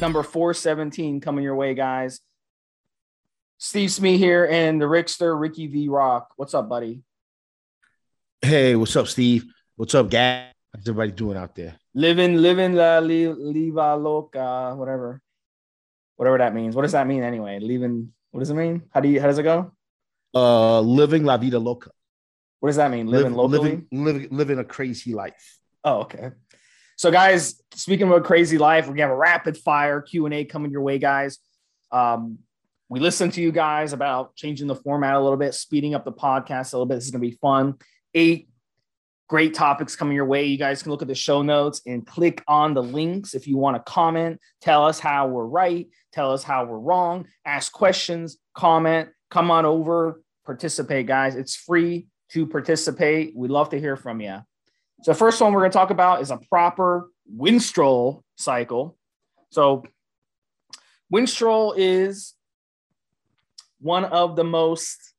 number 417 coming your way, guys. Steve Smee here and the Rickster, Ricky V Rock. What's up, buddy? Hey, what's up, Steve? What's up, Gab? How's everybody doing out there? Living, living la li, liva loca, whatever, whatever that means. What does that mean anyway? Leaving. What does it mean? How do you? How does it go? Uh, living la vida loca. What does that mean? Living Liv- locally. living, living, living a crazy life. Oh, okay. So, guys, speaking of a crazy life, gonna have a rapid fire Q and A coming your way, guys. Um, we listened to you guys about changing the format a little bit, speeding up the podcast a little bit. This is gonna be fun. Eight great topics coming your way. You guys can look at the show notes and click on the links if you want to comment, tell us how we're right, tell us how we're wrong, ask questions, comment, come on over, participate, guys. It's free to participate. We'd love to hear from you. So, the first one we're going to talk about is a proper Winstrol cycle. So, Winstrol is one of the most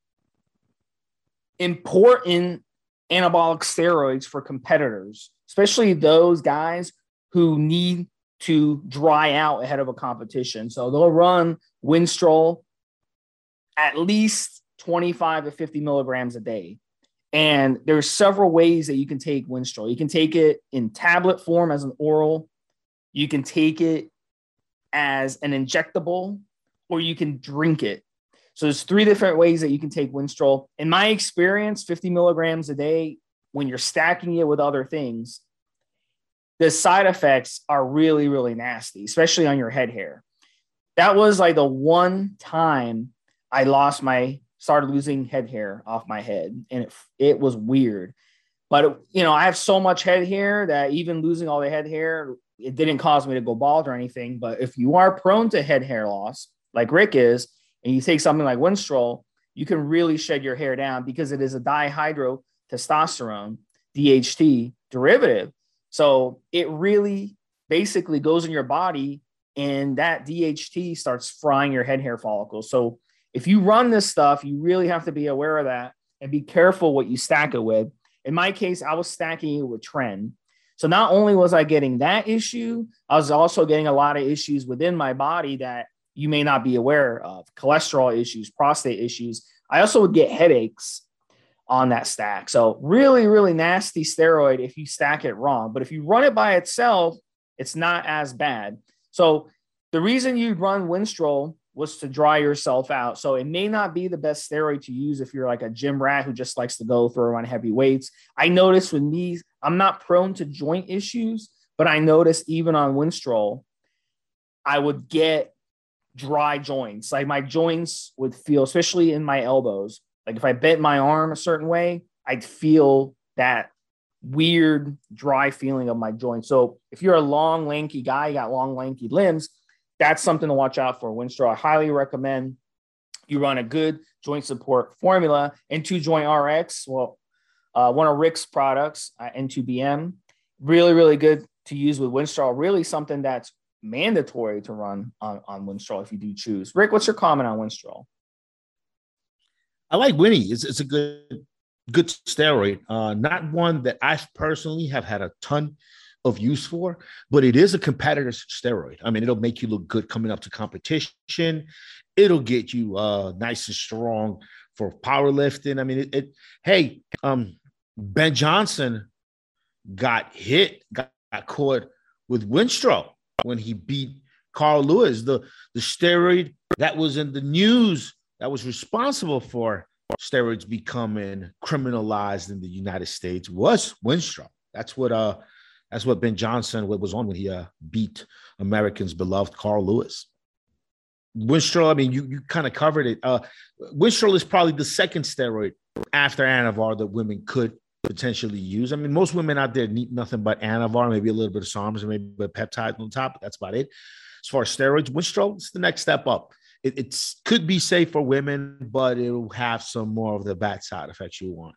important anabolic steroids for competitors, especially those guys who need to dry out ahead of a competition. So they'll run Winstrol at least 25 to 50 milligrams a day. And there's several ways that you can take Winstrol. You can take it in tablet form as an oral. You can take it as an injectable, or you can drink it. So there's three different ways that you can take Winstrol. In my experience, 50 milligrams a day, when you're stacking it with other things, the side effects are really, really nasty, especially on your head hair. That was like the one time I lost my started losing head hair off my head, and it it was weird. But it, you know, I have so much head hair that even losing all the head hair, it didn't cause me to go bald or anything. But if you are prone to head hair loss, like Rick is, and you take something like Winstrol, you can really shed your hair down because it is a dihydrotestosterone DHT derivative. So it really basically goes in your body and that DHT starts frying your head hair follicles. So if you run this stuff, you really have to be aware of that and be careful what you stack it with. In my case, I was stacking it with Tren. So not only was I getting that issue, I was also getting a lot of issues within my body that you may not be aware of cholesterol issues, prostate issues. I also would get headaches on that stack. So, really, really nasty steroid if you stack it wrong. But if you run it by itself, it's not as bad. So, the reason you run Winstrol was to dry yourself out. So, it may not be the best steroid to use if you're like a gym rat who just likes to go throw on heavy weights. I noticed with me, I'm not prone to joint issues, but I noticed even on Winstrol, I would get dry joints. Like my joints would feel, especially in my elbows. Like if I bent my arm a certain way, I'd feel that weird dry feeling of my joint. So if you're a long, lanky guy, you got long, lanky limbs, that's something to watch out for. Winstrol, I highly recommend you run a good joint support formula. N2 Joint RX, well, uh, one of Rick's products, uh, N2BM, really, really good to use with Winstrol. Really something that's mandatory to run on, on Winstrol if you do choose. Rick, what's your comment on Winstrol? I like Winnie. It's, it's a good good steroid. Uh, not one that I personally have had a ton of use for, but it is a competitive steroid. I mean, it'll make you look good coming up to competition. It'll get you uh, nice and strong for powerlifting. I mean, it, it hey, um, Ben Johnson got hit, got, got caught with Winstrol when he beat Carl Lewis, the, the steroid that was in the news that was responsible for steroids becoming criminalized in the United States was Winstrol. That's what uh that's what Ben Johnson was on when he uh, beat Americans' beloved Carl Lewis. Winstrol, I mean, you you kind of covered it. Uh, Winstrol is probably the second steroid after Anavar that women could potentially use. I mean, most women out there need nothing but Anavar, maybe a little bit of SARMs, maybe a peptide on top. That's about it. As far as steroids, Winstrol is the next step up. It it's, could be safe for women, but it'll have some more of the bad side effects you want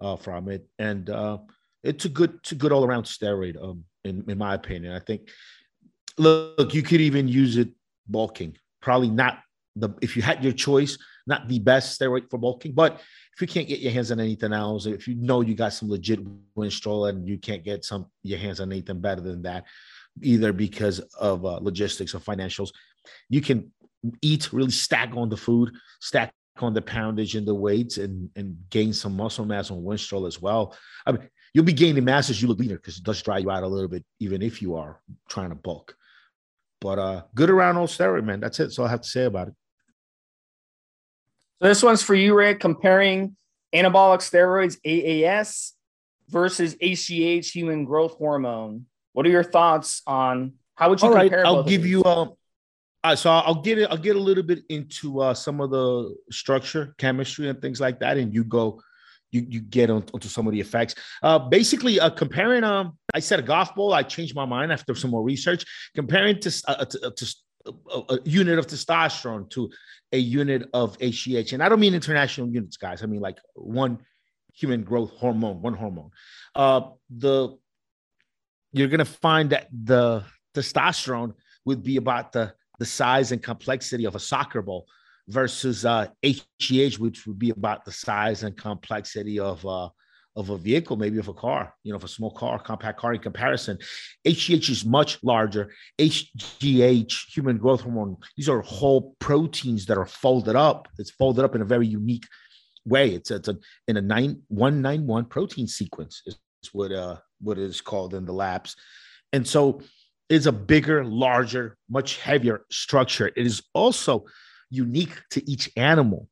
uh, from it. And uh, it's a good, it's a good all around steroid, um, in, in my opinion. I think, look, you could even use it bulking. Probably not the if you had your choice, not the best steroid for bulking, but if you can't get your hands on anything else, if you know you got some legit Winstrol and you can't get some your hands on anything better than that, either because of uh, logistics or financials. You can eat, really stack on the food, stack on the poundage and the weights, and and gain some muscle mass on Winstrol as well. I mean, you'll be gaining mass as you look leaner because it does dry you out a little bit, even if you are trying to bulk. But uh, good around old steroid, man. That's it. So I have to say about it. So this one's for you, Rick. Comparing anabolic steroids AAS versus HGH, human growth hormone. What are your thoughts on how would you All compare? Right, I'll give you. Um, uh, so I'll get it. I'll get a little bit into uh, some of the structure, chemistry, and things like that, and you go. You, you get on, onto some of the effects. Uh, basically, uh, comparing. Um, I said a golf ball. I changed my mind after some more research. Comparing to uh, to, uh, to a, a, unit of testosterone to a unit of HGH. And I don't mean international units, guys. I mean like one human growth hormone, one hormone. Uh, the you're gonna find that the testosterone would be about the the size and complexity of a soccer ball versus uh, HGH, which would be about the size and complexity of uh, of a vehicle, maybe of a car, you know, of a small car, compact car in comparison. HGH is much larger. HGH, human growth hormone, these are whole proteins that are folded up. It's folded up in a very unique way. It's, it's a, in a nine, 191 protein sequence is what, uh, what it is called in the labs. And so it's a bigger, larger, much heavier structure. It is also unique to each animal.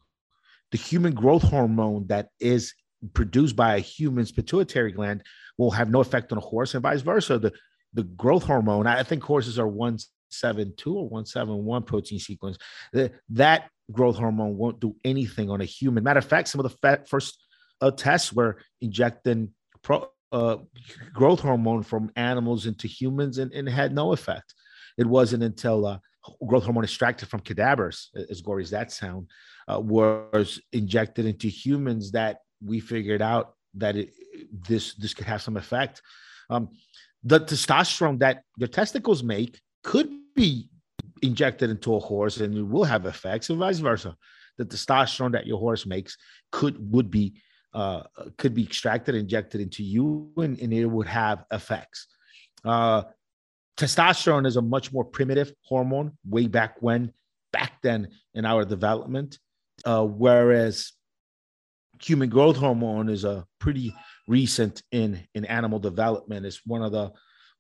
The human growth hormone that is produced by a human's pituitary gland will have no effect on a horse and vice versa. The the growth hormone, I think horses are 172 or 171 protein sequence. The, that growth hormone won't do anything on a human. Matter of fact, some of the first uh, tests were injecting pro, uh, growth hormone from animals into humans and, and had no effect. It wasn't until uh, growth hormone extracted from cadavers, as gory as that sound, uh, was injected into humans that we figured out that it, this this could have some effect. Um, the testosterone that your testicles make could be injected into a horse and it will have effects, and vice versa. The testosterone that your horse makes could would be uh, could be extracted, injected into you, and, and it would have effects. Uh, testosterone is a much more primitive hormone way back when, back then in our development, uh, whereas human growth hormone is a pretty recent in in animal development. It's one of the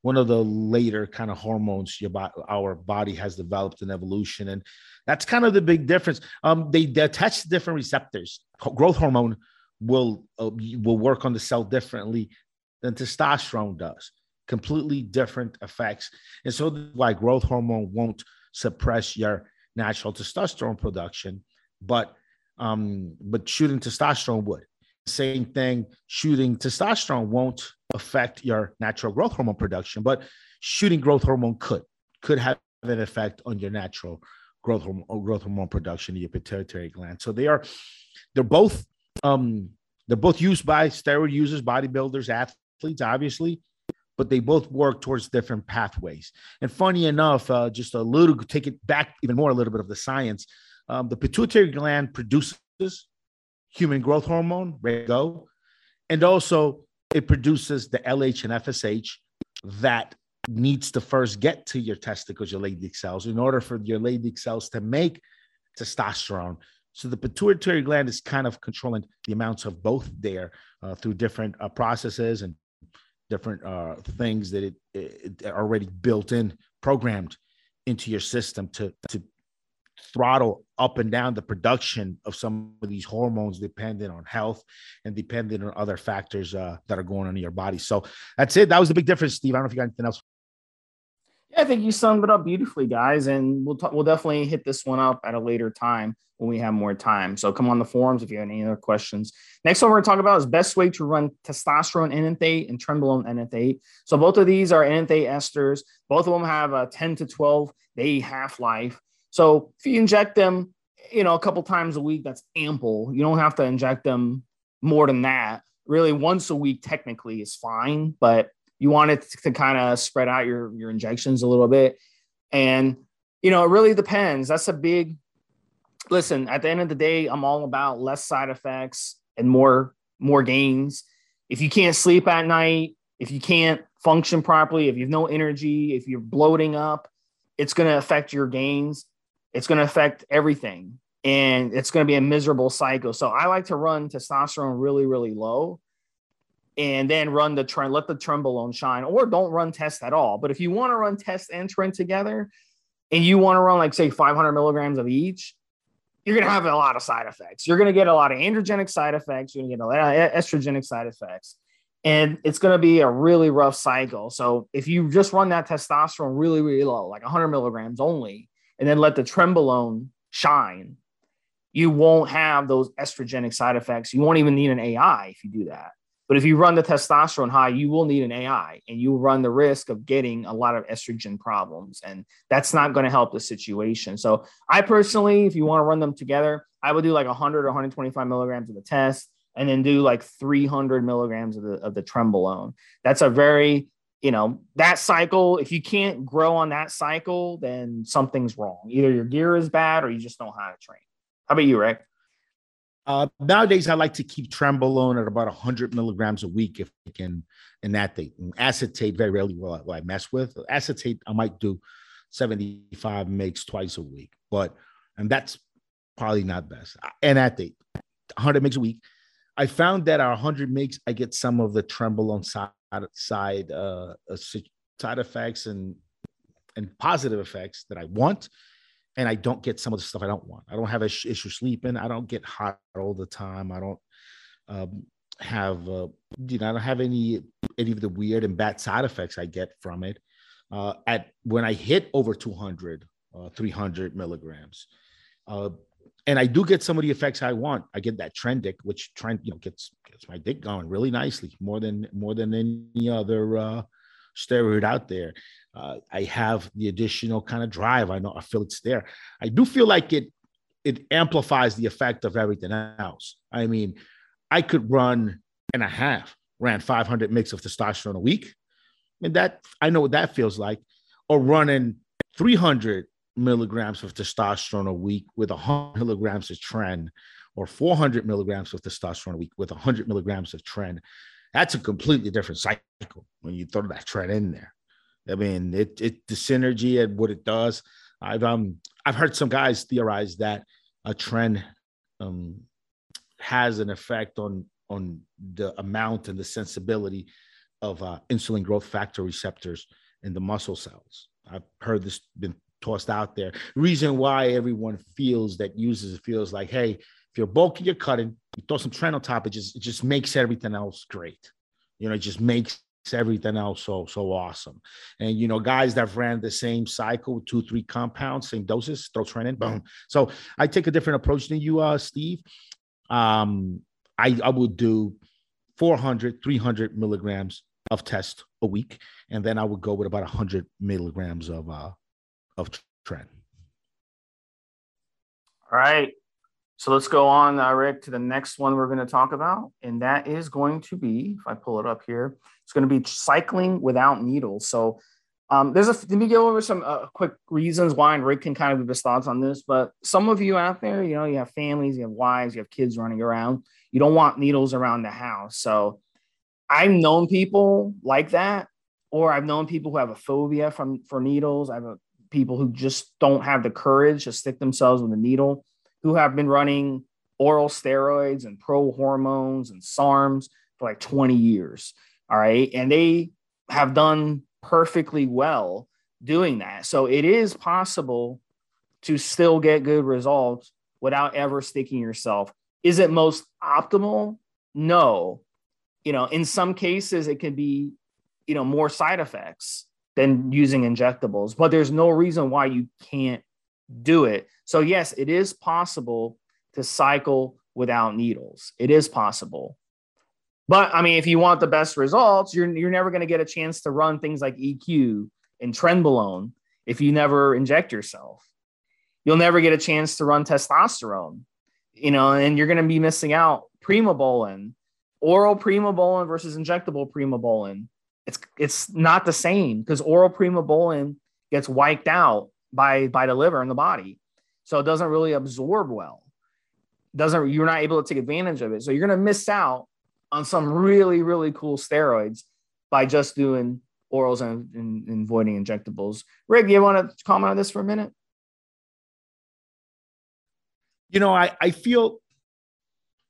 one of the later kind of hormones your bo- our body has developed in evolution, and that's kind of the big difference. Um, they, they attach different receptors. Growth hormone will uh, will work on the cell differently than testosterone does. Completely different effects, and so why growth hormone won't suppress your natural testosterone production, but um, but shooting testosterone would. Same thing, shooting testosterone won't affect your natural growth hormone production, but shooting growth hormone could could have an effect on your natural growth hormone growth hormone production in your pituitary gland. So they are they're both um they're both used by steroid users, bodybuilders, athletes, obviously, but they both work towards different pathways. And funny enough, uh, just a little take it back even more a little bit of the science. Um, the pituitary gland produces human growth hormone, go, and also it produces the LH and FSH that needs to first get to your testicles, your Leydig cells, in order for your Leydig cells to make testosterone. So the pituitary gland is kind of controlling the amounts of both there uh, through different uh, processes and different uh, things that it, it, already built in, programmed into your system to to throttle up and down the production of some of these hormones dependent on health and dependent on other factors uh, that are going on in your body. So that's it. That was the big difference, Steve. I don't know if you got anything else. I think you summed it up beautifully, guys, and we'll t- we'll definitely hit this one up at a later time when we have more time. So come on the forums if you have any other questions. Next one we're going to talk about is best way to run testosterone enanthate and trenbolone enanthate. So both of these are enanthate esters. Both of them have a 10 to 12 day half life. So if you inject them, you know, a couple times a week, that's ample. You don't have to inject them more than that. Really, once a week technically is fine, but you want it to, kind of spread out your your injections a little bit. And you know, it really depends. That's a big listen. At the end of the day, I'm all about less side effects and more more gains. If you can't sleep at night, if you can't function properly, if you have no energy, if you're bloating up, it's going to affect your gains. It's going to affect everything. And it's going to be a miserable cycle. So I like to run testosterone really, really low and then run the trend, let the trenbolone shine, or don't run test at all. But if you want to run test and trend together and you want to run like say 500 milligrams of each, you're going to have a lot of side effects. You're going to get a lot of androgenic side effects. You're going to get a lot of estrogenic side effects. And it's going to be a really rough cycle. So if you just run that testosterone really, really low, like 100 milligrams only, and then let the trenbolone shine, you won't have those estrogenic side effects. You won't even need an AI if you do that. But if you run the testosterone high, you will need an AI and you run the risk of getting a lot of estrogen problems. And that's not going to help the situation. So, I personally, if you want to run them together, I would do like 100 or 125 milligrams of the test and then do like 300 milligrams of the, of the trenbolone. That's a very, you know, that cycle. If you can't grow on that cycle, then something's wrong. Either your gear is bad or you just don't know how to train. How about you, Rick? Uh, nowadays, I like to keep trenbolone at about 100 milligrams a week if I can, and that thing. Acetate, very rarely will I, will I, mess with. Acetate, I might do 75 makes twice a week, but and that's probably not best. And at the 100 makes a week. I found that our 100 makes, I get some of the trenbolone side side uh, uh side effects and and positive effects that I want and I don't get some of the stuff I don't want. I don't have an issue sleeping. I don't get hot all the time. I don't um, have, uh, you know, I don't have any any of the weird and bad side effects I get from it. Uh, at when I hit over 200, uh, 300 milligrams, uh, and I do get some of the effects I want. I get that trendic, which trend you know gets gets my dick going really nicely, more than more than any other uh, steroid out there. Uh, I have the additional kind of drive. I know I feel it's there. I do feel like it it amplifies the effect of everything else. I mean, I could run and a half, ran 500 mix of testosterone a week, and that I know what that feels like, or running 300 milligrams of testosterone a week with 100 milligrams of tren, or 400 milligrams of testosterone a week with 100 milligrams of tren. That's a completely different cycle when you throw that tren in there. I mean, it it the synergy and what it does. I've um I've heard some guys theorize that a trend um has an effect on on the amount and the sensibility of uh, insulin growth factor receptors in the muscle cells. I've heard this been tossed out there. Reason why everyone feels that uses it feels like, hey, if you're bulky, you're cutting, you throw some trend on top, it just it just makes everything else great. You know, it just makes everything else so so awesome. And you know, guys that ran the same cycle, two, three compounds, same doses, throw tren in, boom. So I take a different approach than you, uh, Steve. Um, I I would do 400, 300 milligrams of test a week, and then I would go with about 100 milligrams of uh of tren. All right. So let's go on, uh, Rick, to the next one we're going to talk about. And that is going to be, if I pull it up here, it's going to be cycling without needles. So um, there's a, let me go over some uh, quick reasons why, and Rick can kind of give his thoughts on this. But some of you out there, you know, you have families, you have wives, you have kids running around. You don't want needles around the house. So I've known people like that, or I've known people who have a phobia from for needles. I have a, people who just don't have the courage to stick themselves with a needle who have been running oral steroids and pro hormones and SARMs for like 20 years. All right. And they have done perfectly well doing that. So it is possible to still get good results without ever sticking yourself. Is it most optimal? No. You know, in some cases, it can be, you know, more side effects than using injectables, but there's no reason why you can't do it. So, yes, it is possible to cycle without needles. It is possible. But I mean, if you want the best results, you're, you're never going to get a chance to run things like EQ and trenbolone if you never inject yourself. You'll never get a chance to run testosterone, you know, and you're going to be missing out primobolan, oral primobolan versus injectable primobolan. It's it's not the same because oral primobolan gets wiped out by by the liver and the body so it doesn't really absorb well doesn't you're not able to take advantage of it so you're going to miss out on some really really cool steroids by just doing orals and, and, and avoiding injectables. Rick, you want to comment on this for a minute? You know, I, I feel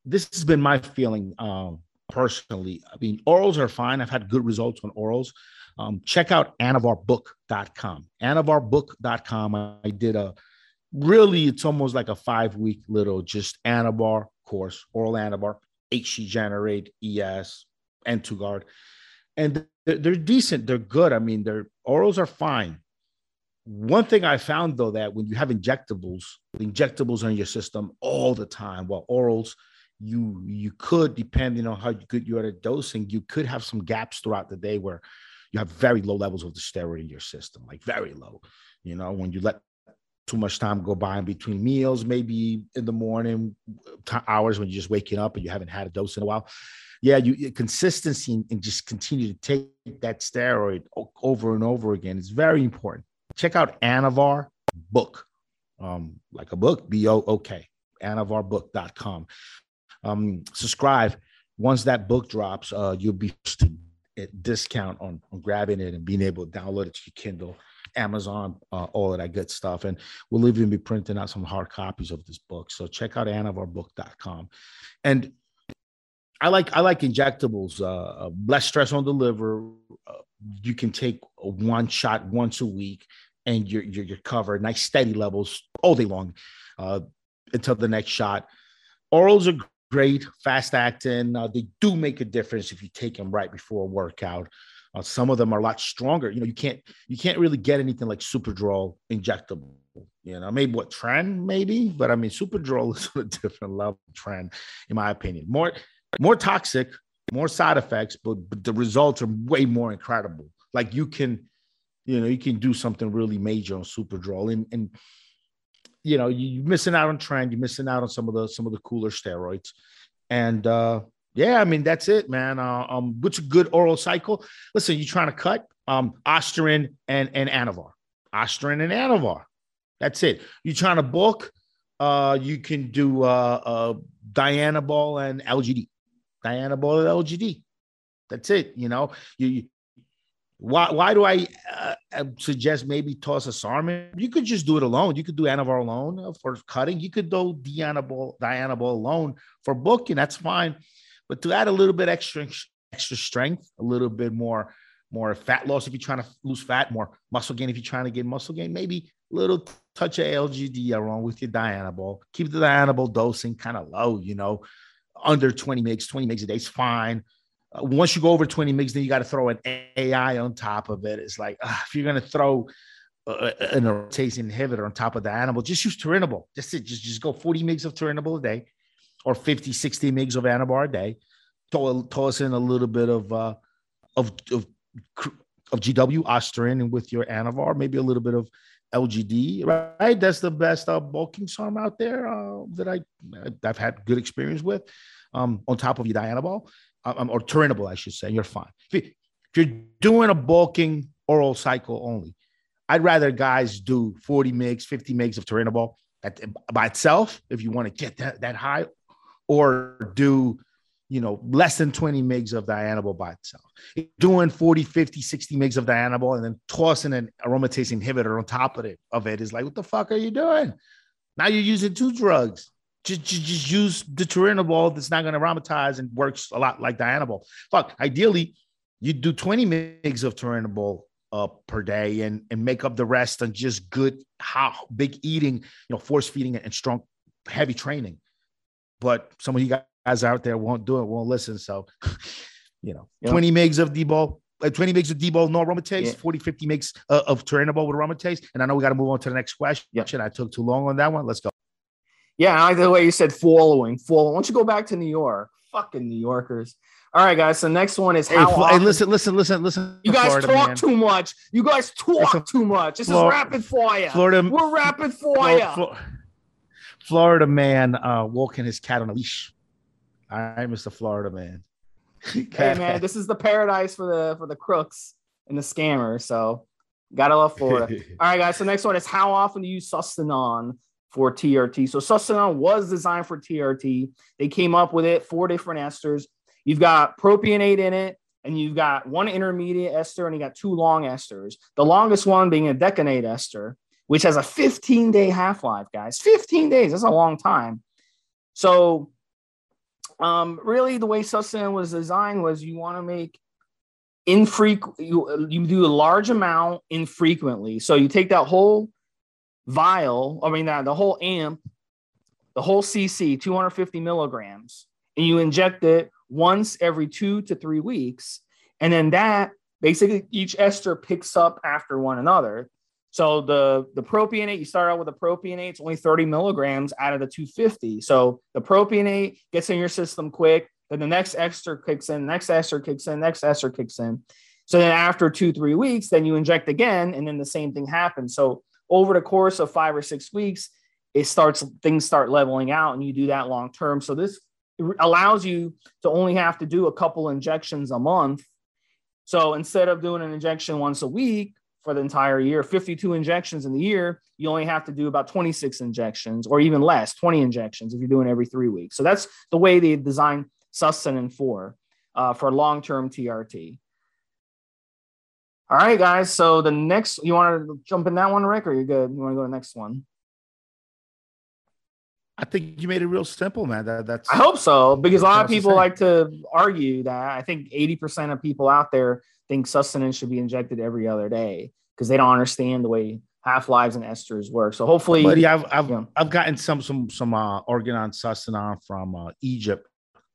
this has been my feeling um, personally. I mean, orals are fine. I've had good results on orals. Um, check out anavarbook.com. Anavarbook.com. I did a really, it's almost like a five week little just Anavar course, oral Anavar, HC Generate, ES, Entugard. And they're, they're decent. They're good. I mean, their orals are fine. One thing I found though that when you have injectables, injectables in your system all the time, while orals, you you could, depending on how good you are at dosing, you could have some gaps throughout the day where you have very low levels of the steroid in your system, like very low. You know, when you let too much time go by in between meals, maybe in the morning t- hours when you're just waking up and you haven't had a dose in a while. Yeah, you consistency and just continue to take that steroid over and over again is very important. Check out Anavar book, um, like a book, B O O K, anavarbook.com. Um, subscribe. Once that book drops, uh, you'll be at discount on, on grabbing it and being able to download it to your Kindle, Amazon, uh, all of that good stuff. And we'll even be printing out some hard copies of this book. So check out anavarbook.com. And I like I like injectables. Uh, uh, less stress on the liver. Uh, you can take one shot once a week, and you're you're, you're covered. Nice steady levels all day long uh, until the next shot. Orals are great, fast acting. Uh, they do make a difference if you take them right before a workout. Uh, some of them are a lot stronger. You know, you can't you can't really get anything like Superdrol injectable. You know, maybe what Tren maybe, but I mean Superdrol is a different level trend, in my opinion. More more toxic, more side effects, but, but the results are way more incredible. Like you can, you know, you can do something really major on Superdrol, and and you know you're missing out on trend you're missing out on some of the some of the cooler steroids, and uh yeah, I mean that's it, man. Uh, um, what's a good oral cycle? Listen, you're trying to cut um Ostarine and and Anavar, Ostarine and Anavar. That's it. You're trying to bulk. Uh, you can do uh, uh Dianabol and LGD. Dianabol and LGD. That's it. You know, you why why do I uh, uh, suggest maybe toss a Sarmin? You could just do it alone. You could do Anavar alone for cutting. You could do Dianabol, Dianabol alone for booking. That's fine. But to add a little bit extra extra strength, a little bit more more fat loss if you're trying to lose fat, more muscle gain if you're trying to get muscle gain, maybe a little touch of LGD along with your Diana Dianabol. Keep the Diana Dianabol dosing kind of low, you know, under 20 mgs, 20 mgs a day is fine uh, once you go over 20 mgs, then you got to throw an AI on top of it. It's like uh, if you're going to throw uh, an aromatase inhibitor on top of the animal, just use Turinabol. Just just just go 40 mgs of Turinabol a day, or 50, 60 mgs of Anavar a day. Toss toss in a little bit of uh, of of of GW Ostarine and with your Anavar, maybe a little bit of LGD, right? That's the best uh, bulking SARM out there uh, that I I've had good experience with. Um, on top of your Dianabol, um, or Turinabol, I should say, you're fine. If, you, are doing a bulking oral cycle only, I'd rather guys do 40 mgs, 50 mgs of Turinabol by itself if you want to get that, that high, or do you know less than 20 mgs of Dianabol by itself. Doing 40, 50, 60 mgs of Dianabol and then tossing an aromatase inhibitor on top of it of it is like, what the fuck are you doing? Now you're using two drugs just, just, just use the Turinabol that's not going to aromatize and works a lot like Dianabol. Fuck, ideally, you do 20 mgs of Turinabol uh, per day and, and make up the rest on just good, how big eating, you know, force feeding and strong, heavy training. But some of you guys out there won't do it, won't listen. So, you know, 20 mgs of D-ball, uh, 20 mgs of D-ball, no aromatase, yeah. 40, 50 mgs uh, of Turinabol with aromatase. And I know we got to move on to the next question. Yeah. I took too long on that one. Let's go. Yeah, I like the way you said following. Following. Why don't you go back to New York? Fucking New Yorkers. All right, guys. So next one is how. Hey, often... hey listen, listen, listen, listen. You guys Florida, talk man. too much. You guys talk too much. This Florida, is rapid fire. Florida. We're rapid fire. Florida man uh, walking his cat on a leash. All right, Mr. Florida man. hey man, this is the paradise for the for the crooks and the scammers. So gotta love Florida. All right, guys. So next one is how often do you Sustanon? For TRT. So Sustanon was designed for TRT. They came up with it, four different esters. You've got propionate in it, and you've got one intermediate ester and you got two long esters. The longest one being a decanate ester, which has a 15 day half life, guys. 15 days, that's a long time. So, um, really, the way sustanon was designed was you want to make infrequent, you, you do a large amount infrequently. So, you take that whole vial, I mean, that the whole amp, the whole CC, 250 milligrams, and you inject it once every two to three weeks. And then that basically each ester picks up after one another. So the the propionate, you start out with a propionate, it's only 30 milligrams out of the 250. So the propionate gets in your system quick. Then the next ester kicks in, next ester kicks in, next ester kicks in. So then after two, three weeks, then you inject again, and then the same thing happens. So over the course of five or six weeks, it starts things start leveling out, and you do that long term. So this allows you to only have to do a couple injections a month. So instead of doing an injection once a week for the entire year, 52 injections in the year, you only have to do about 26 injections or even less, 20 injections if you're doing every three weeks. So that's the way they design Sustanon for uh, for long-term TRT. All right, guys. So the next, you want to jump in that one, Rick, or you're good? You want to go to the next one? I think you made it real simple, man. That, that's I hope so because a lot of people like to argue that. I think 80% of people out there think sustenance should be injected every other day because they don't understand the way half lives and esters work. So hopefully, yeah, I've I've, yeah. I've gotten some some some uh, Organon sustanon from uh, Egypt,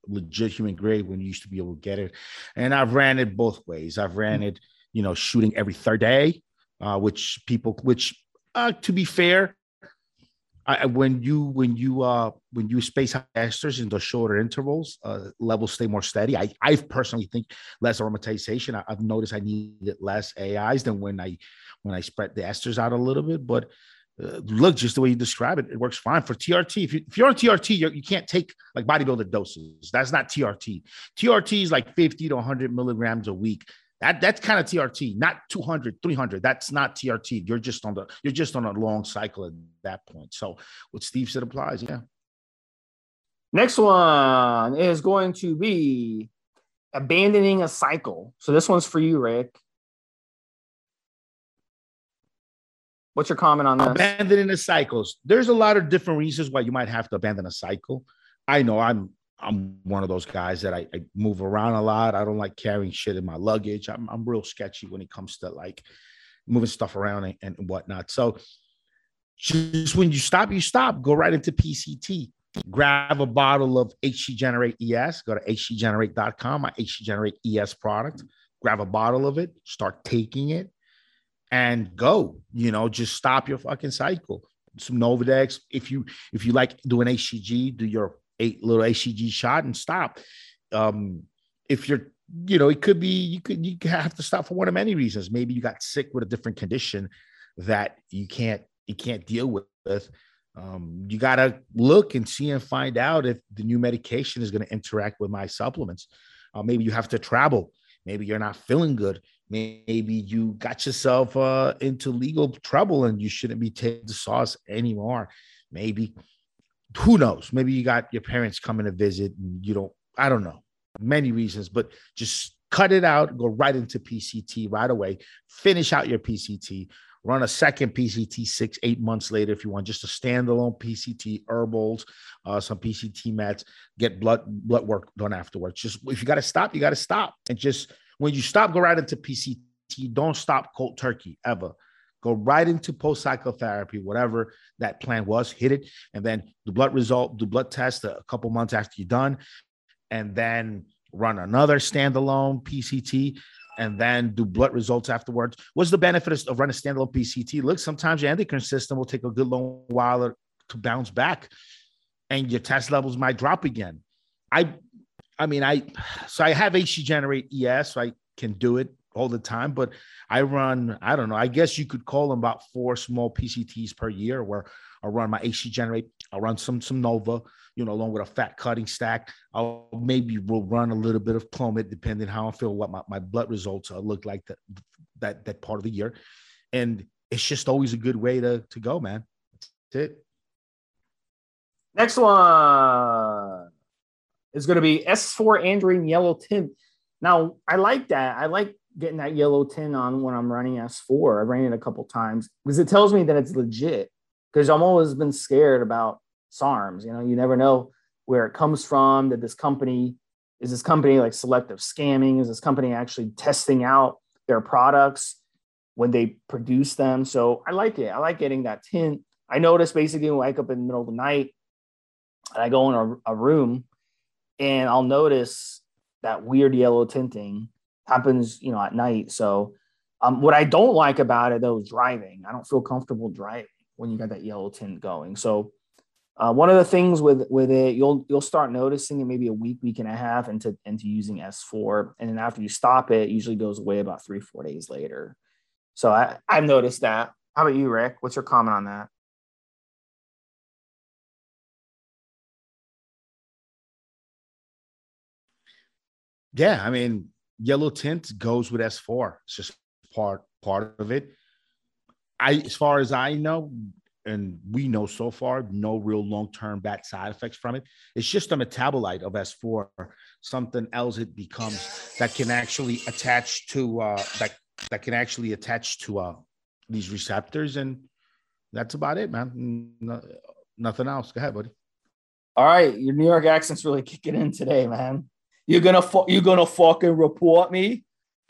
legit human grade when you used to be able to get it, and I've ran it both ways. I've ran mm-hmm. it, you know, shooting every third day, uh, which people, which uh, to be fair, I, when you when you uh when you space esters into shorter intervals, uh, levels stay more steady. I I personally think less aromatization. I, have noticed I needed less AIs than when I when I spread the esters out a little bit. But uh, look, just the way you describe it, it works fine for TRT. If, you, if you're on TRT, you're, you can not take like bodybuilder doses. That's not TRT. TRT is like 50 to 100 milligrams a week. That that's kind of TRT, not 200, 300. That's not TRT. You're just on the you're just on a long cycle at that point. So what Steve said applies, yeah. Next one is going to be abandoning a cycle. So this one's for you, Rick. What's your comment on this? Abandoning the cycles. There's a lot of different reasons why you might have to abandon a cycle. I know I'm I'm one of those guys that I, I, move around a lot. I don't like carrying shit in my luggage. I'm, I'm real sketchy when it comes to like moving stuff around and, and whatnot. So just when you stop, you stop. Go right into PCT. Grab a bottle of HC Generate ES. Go to hcgenerate.com, my HC Generate ES product. Grab a bottle of it. Start taking it, and go. You know, just stop your fucking cycle. Some Novadex. If you if you like doing HCG, do your eight little HCG shot and stop. Um, if you're, you know, it could be you could you have to stop for one of many reasons. Maybe you got sick with a different condition that you can't you can't deal with. Um, you got to look and see and find out if the new medication is going to interact with my supplements. Uh, maybe you have to travel. Maybe you're not feeling good. Maybe you got yourself uh, into legal trouble and you shouldn't be taking the sauce anymore. Maybe who knows? Maybe you got your parents coming to visit and you don't, I don't know, many reasons, but just cut it out, go right into PCT right away, finish out your PCT, run a second PCT six, eight months later if you want just a standalone PCT, herbals, uh, some PCT meds, get blood blood work done afterwards. Just if you got to stop, you got to stop. And just when you stop, go right into PCT. Don't stop cold turkey ever. Go right into post psychotherapy, whatever that plan was, hit it, and then the blood result, do blood test a couple months after you're done, and then run another standalone PCT and then do blood results afterwards. What's the benefit of running standalone PCT? Look, sometimes your endocrine system will take a good long while to bounce back, and your test levels might drop again. I, I mean, I so I have HC Generate ES, so I can do it all the time, but I run, I don't know, I guess you could call them about four small PCTs per year where I run my HC generate, I'll run some some Nova, you know, along with a fat cutting stack. I'll maybe will run a little bit of plummet depending how I feel, what my, my blood results look like that that that part of the year. And it's just always a good way to to go, man. That's it. Next one is going to be S4 Androgen Yellow Tint Now I like that. I like getting that yellow tin on when I'm running S4. I ran it a couple times because it tells me that it's legit. Because I'm always been scared about SARMs. You know, you never know where it comes from. That this company is this company like selective scamming? Is this company actually testing out their products when they produce them? So I like it. I like getting that tint. I notice basically when I wake up in the middle of the night and I go in a, a room and I'll notice that weird yellow tinting happens, you know, at night. So um, what I don't like about it though is driving. I don't feel comfortable driving when you got that yellow tint going. So uh, one of the things with with it, you'll you'll start noticing it maybe a week, week and a half into into using S4, and then after you stop it, it usually goes away about three, four days later. So I I've noticed that. How about you, Rick? What's your comment on that? Yeah, I mean, yellow tint goes with S4. It's just part part of it. I, as far as I know, and we know so far, no real long term bad side effects from it. It's just a metabolite of S4, something else it becomes that can actually attach to uh, that that can actually attach to uh, these receptors, and that's about it, man. No, nothing else. Go ahead, buddy. All right, your New York accent's really kicking in today, man. You're gonna fu- you're gonna fucking report me.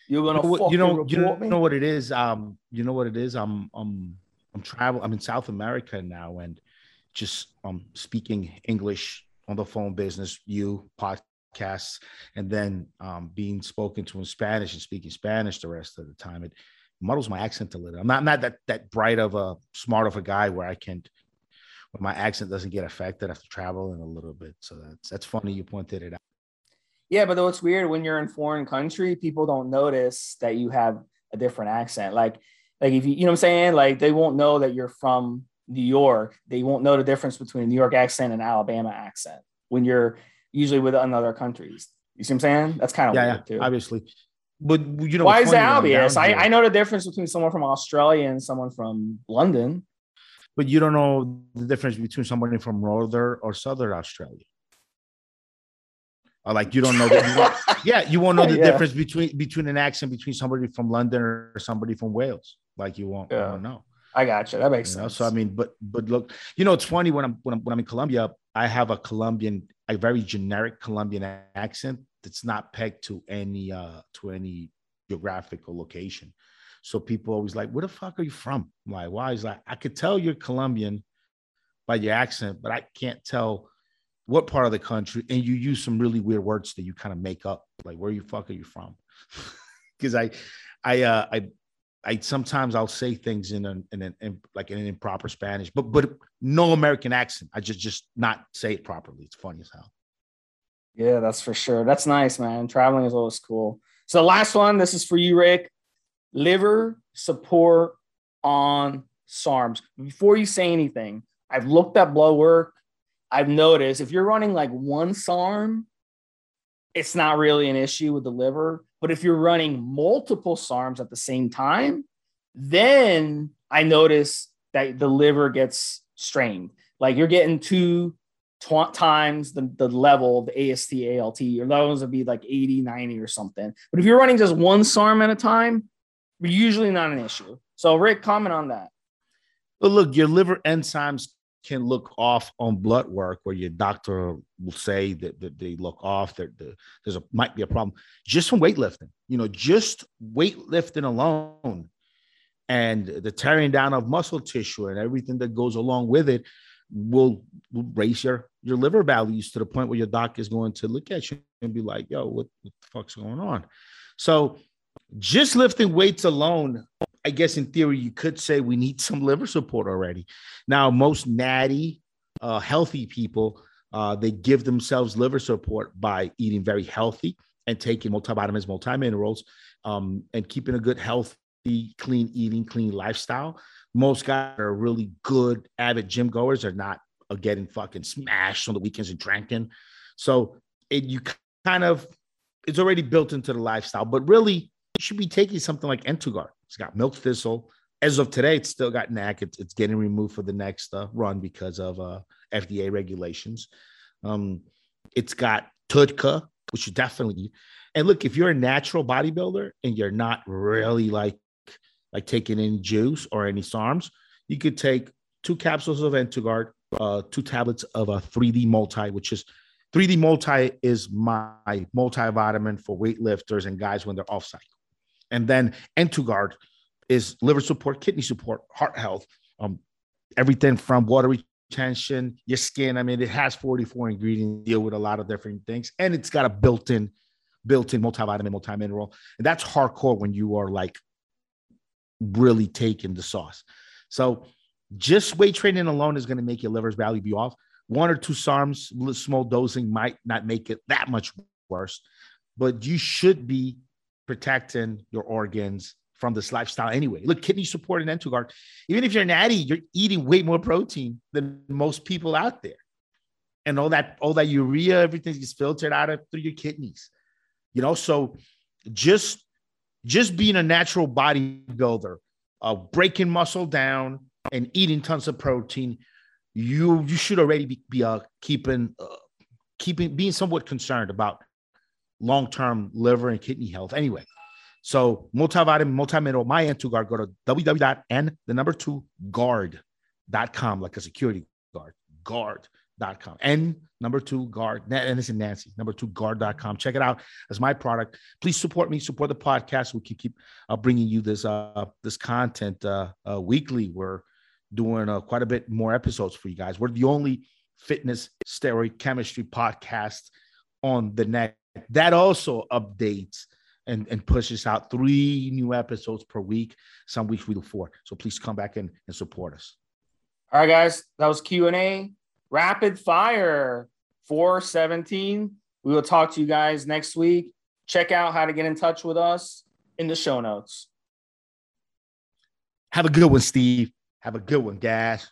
You're gonna you know, fucking you know, you know, know what it is. Um, you know what it is. I'm I'm I'm travel. I'm in South America now, and just um speaking English on the phone business, you podcasts, and then um being spoken to in Spanish and speaking Spanish the rest of the time. It muddles my accent a little. I'm not I'm not that that bright of a smart of a guy where I can where my accent doesn't get affected after traveling a little bit. So that's that's funny you pointed it out. Yeah, but though it's weird when you're in foreign country, people don't notice that you have a different accent. Like, like if you, you know what I'm saying? Like they won't know that you're from New York. They won't know the difference between a New York accent and Alabama accent when you're usually with other countries. You see what I'm saying? That's kind of Yeah, weird yeah, too. obviously. But you know, Why is that funny when I'm obvious? I, I know the difference between someone from Australia and someone from London. but you don't know the difference between somebody from northern or southern Australia. Or like you don't know that you won't, yeah, you won't know the Yeah. difference between between an accent between somebody from London or somebody from Wales. Like you won't, you won't know. I got you. That makes You know? sense. So I mean, but but look, you know, it's funny when I'm when I'm when I'm in Colombia, I have a Colombian, a very generic Colombian accent that's not pegged to any uh to any geographical location. So people always like, where the fuck are you from? I'm like, why? He's like, I could tell you're Colombian by your accent, but I can't tell what part of the country. And you use some really weird words that you kind of make up, like where you fuck are you from? Because I, I, uh, I, I sometimes I'll say things in an in, an, in like in an improper Spanish, but but no American accent. I just just not say it properly. It's funny as hell. Yeah, that's for sure. That's nice, man. Traveling is always cool. So last one, this is for you, Rick. Liver support on SARMs. Before you say anything, I've looked at blood work. I've noticed if you're running like one SARM, it's not really an issue with the liver. But if you're running multiple SARMs at the same time, then I notice that the liver gets strained. Like you're getting two tw- times the, the level of the AST, ALT, your levels would be like 80, 90 or something. But if you're running just one SARM at a time, usually not an issue. So, Rick, comment on that. But look, your liver enzymes can look off on blood work, where your doctor will say that, that they look off. That the, there's a might be a problem just from weightlifting. You know, just weightlifting alone, and the tearing down of muscle tissue and everything that goes along with it will, will raise your your liver values to the point where your doc is going to look at you and be like, "Yo, what, what the fuck's going on?" So, just lifting weights alone I guess in theory, you could say we need some liver support already. Now, most natty, uh, healthy people, uh, they give themselves liver support by eating very healthy and taking multivitamins, multiminerals, um, and keeping a good, healthy, clean eating, clean lifestyle. Most guys are really good, avid gym goers are not uh, getting fucking smashed on the weekends and drinking. So it, you kind of, it's already built into the lifestyle, but really, you should be taking something like Entugard. It's got milk thistle. As of today, it's still got NAC. It's, it's getting removed for the next uh, run because of uh, FDA regulations. Um, it's got Tudka, which you definitely, And look, if you're a natural bodybuilder and you're not really like like taking any juice or any SARMs, you could take two capsules of Entugard, uh, two tablets of a 3D multi, which is 3D multi is my multivitamin for weightlifters and guys when they're off cycle. And then N2Guard is liver support, kidney support, heart health, um, everything from water retention, your skin. I mean, it has 44 ingredients, deal with a lot of different things, and it's got a built-in, built-in multivitamin, multi-mineral. And that's hardcore when you are like really taking the sauce. So just weight training alone is going to make your liver's value be off. One or two SARMs, small dosing might not make it that much worse, but you should be protecting your organs from this lifestyle anyway. Look, kidney support and N2Guard. even if you're natty, you're eating way more protein than most people out there. And all that, all that urea, everything is filtered out of through your kidneys. You know, so just just being a natural bodybuilder, uh, breaking muscle down and eating tons of protein, you you should already be, be uh, keeping uh, keeping being somewhat concerned about long term liver and kidney health. Anyway, so multivitamin, multimineral, my two guard. go to www.n the number two guard.com, like a security guard, guard.com. And number two guard, and this is Nancy, number two guard.com. Check it out as my product. Please support me, support the podcast. We can keep uh, bringing you this uh, this content uh, uh, weekly. We're doing uh, quite a bit more episodes for you guys. We're the only fitness steroid chemistry podcast on the net that also updates and, and pushes out three new episodes per week. Some weeks we do four. So please come back and, and support us. All right, guys. That was Q&A. Rapid fire 417. We will talk to you guys next week. Check out how to get in touch with us in the show notes. Have a good one, Steve. Have a good one, guys.